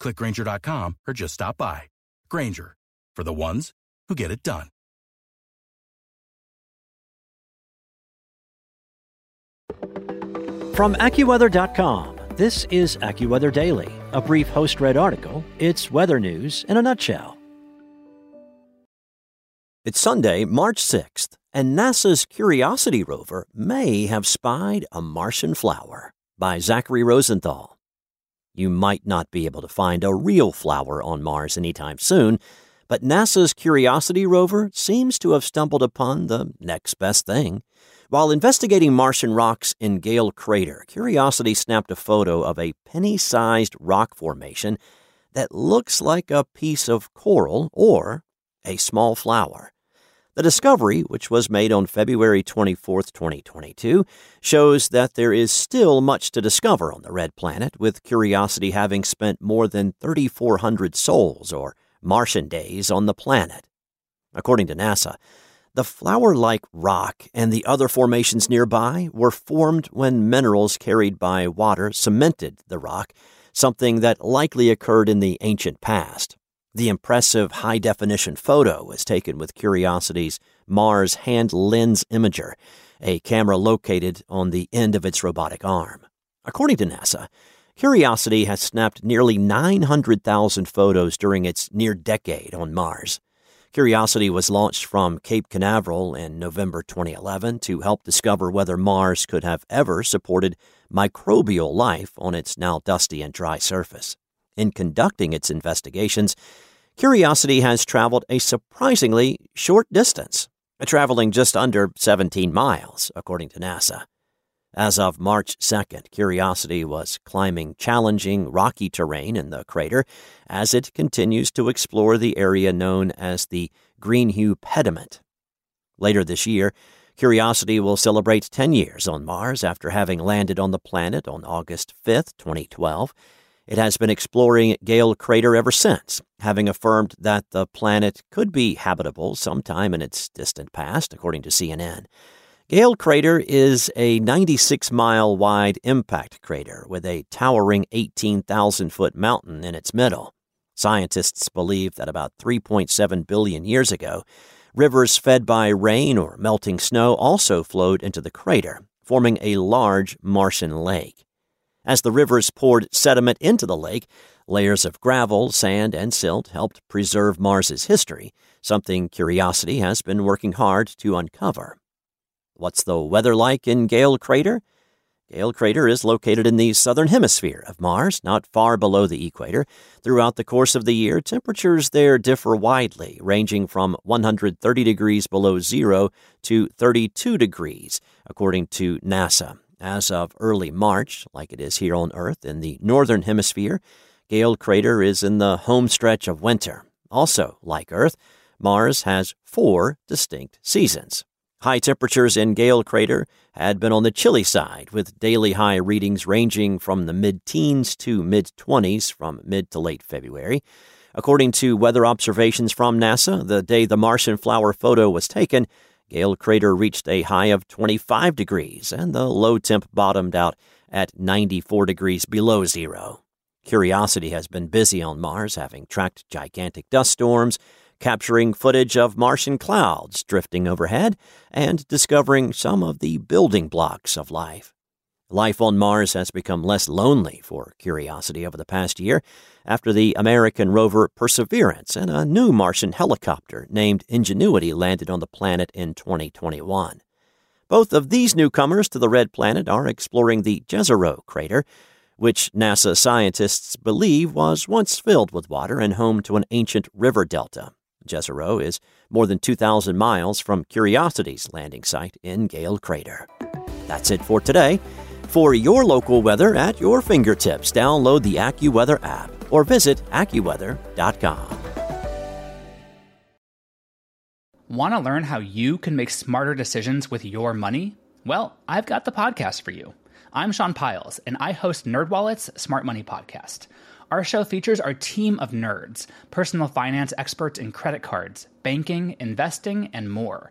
click grainger.com, or just stop by. Grainger, for the ones who get it done. From AccuWeather.com, this is AccuWeather Daily, a brief host read article. It's weather news in a nutshell. It's Sunday, March 6th, and NASA's Curiosity rover may have spied a Martian flower by Zachary Rosenthal. You might not be able to find a real flower on Mars anytime soon, but NASA's Curiosity rover seems to have stumbled upon the next best thing. While investigating Martian rocks in Gale Crater, Curiosity snapped a photo of a penny sized rock formation that looks like a piece of coral or a small flower. The discovery, which was made on February 24, 2022, shows that there is still much to discover on the red planet, with Curiosity having spent more than 3,400 sols, or Martian days, on the planet. According to NASA, the flower like rock and the other formations nearby were formed when minerals carried by water cemented the rock, something that likely occurred in the ancient past. The impressive high definition photo was taken with Curiosity's Mars Hand Lens Imager, a camera located on the end of its robotic arm. According to NASA, Curiosity has snapped nearly 900,000 photos during its near decade on Mars. Curiosity was launched from Cape Canaveral in November 2011 to help discover whether Mars could have ever supported microbial life on its now dusty and dry surface. In conducting its investigations, Curiosity has traveled a surprisingly short distance, traveling just under 17 miles, according to NASA. As of March 2nd, Curiosity was climbing challenging rocky terrain in the crater as it continues to explore the area known as the Greenheugh Pediment. Later this year, Curiosity will celebrate 10 years on Mars after having landed on the planet on August 5th, 2012 it has been exploring Gale Crater ever since, having affirmed that the planet could be habitable sometime in its distant past, according to CNN. Gale Crater is a 96 mile wide impact crater with a towering 18,000 foot mountain in its middle. Scientists believe that about 3.7 billion years ago, rivers fed by rain or melting snow also flowed into the crater, forming a large Martian lake. As the rivers poured sediment into the lake, layers of gravel, sand, and silt helped preserve Mars's history, something Curiosity has been working hard to uncover. What's the weather like in Gale Crater? Gale Crater is located in the southern hemisphere of Mars, not far below the equator. Throughout the course of the year, temperatures there differ widely, ranging from 130 degrees below zero to 32 degrees, according to NASA. As of early March, like it is here on Earth in the northern hemisphere, Gale Crater is in the home stretch of winter. Also, like Earth, Mars has four distinct seasons. High temperatures in Gale Crater had been on the chilly side, with daily high readings ranging from the mid teens to mid 20s from mid to late February. According to weather observations from NASA, the day the Martian flower photo was taken, Gale Crater reached a high of 25 degrees, and the low temp bottomed out at 94 degrees below zero. Curiosity has been busy on Mars, having tracked gigantic dust storms, capturing footage of Martian clouds drifting overhead, and discovering some of the building blocks of life. Life on Mars has become less lonely for Curiosity over the past year after the American rover Perseverance and a new Martian helicopter named Ingenuity landed on the planet in 2021. Both of these newcomers to the red planet are exploring the Jezero crater, which NASA scientists believe was once filled with water and home to an ancient river delta. Jezero is more than 2,000 miles from Curiosity's landing site in Gale Crater. That's it for today. For your local weather at your fingertips, download the AccuWeather app. or visit AccuWeather.com. Want to learn how you can make smarter decisions with your money? Well, I've got the podcast for you. I'm Sean Pyles, and I host NerdWallet's Smart Money Podcast. Our show features our team of nerds, personal finance experts in credit cards, banking, investing, and more.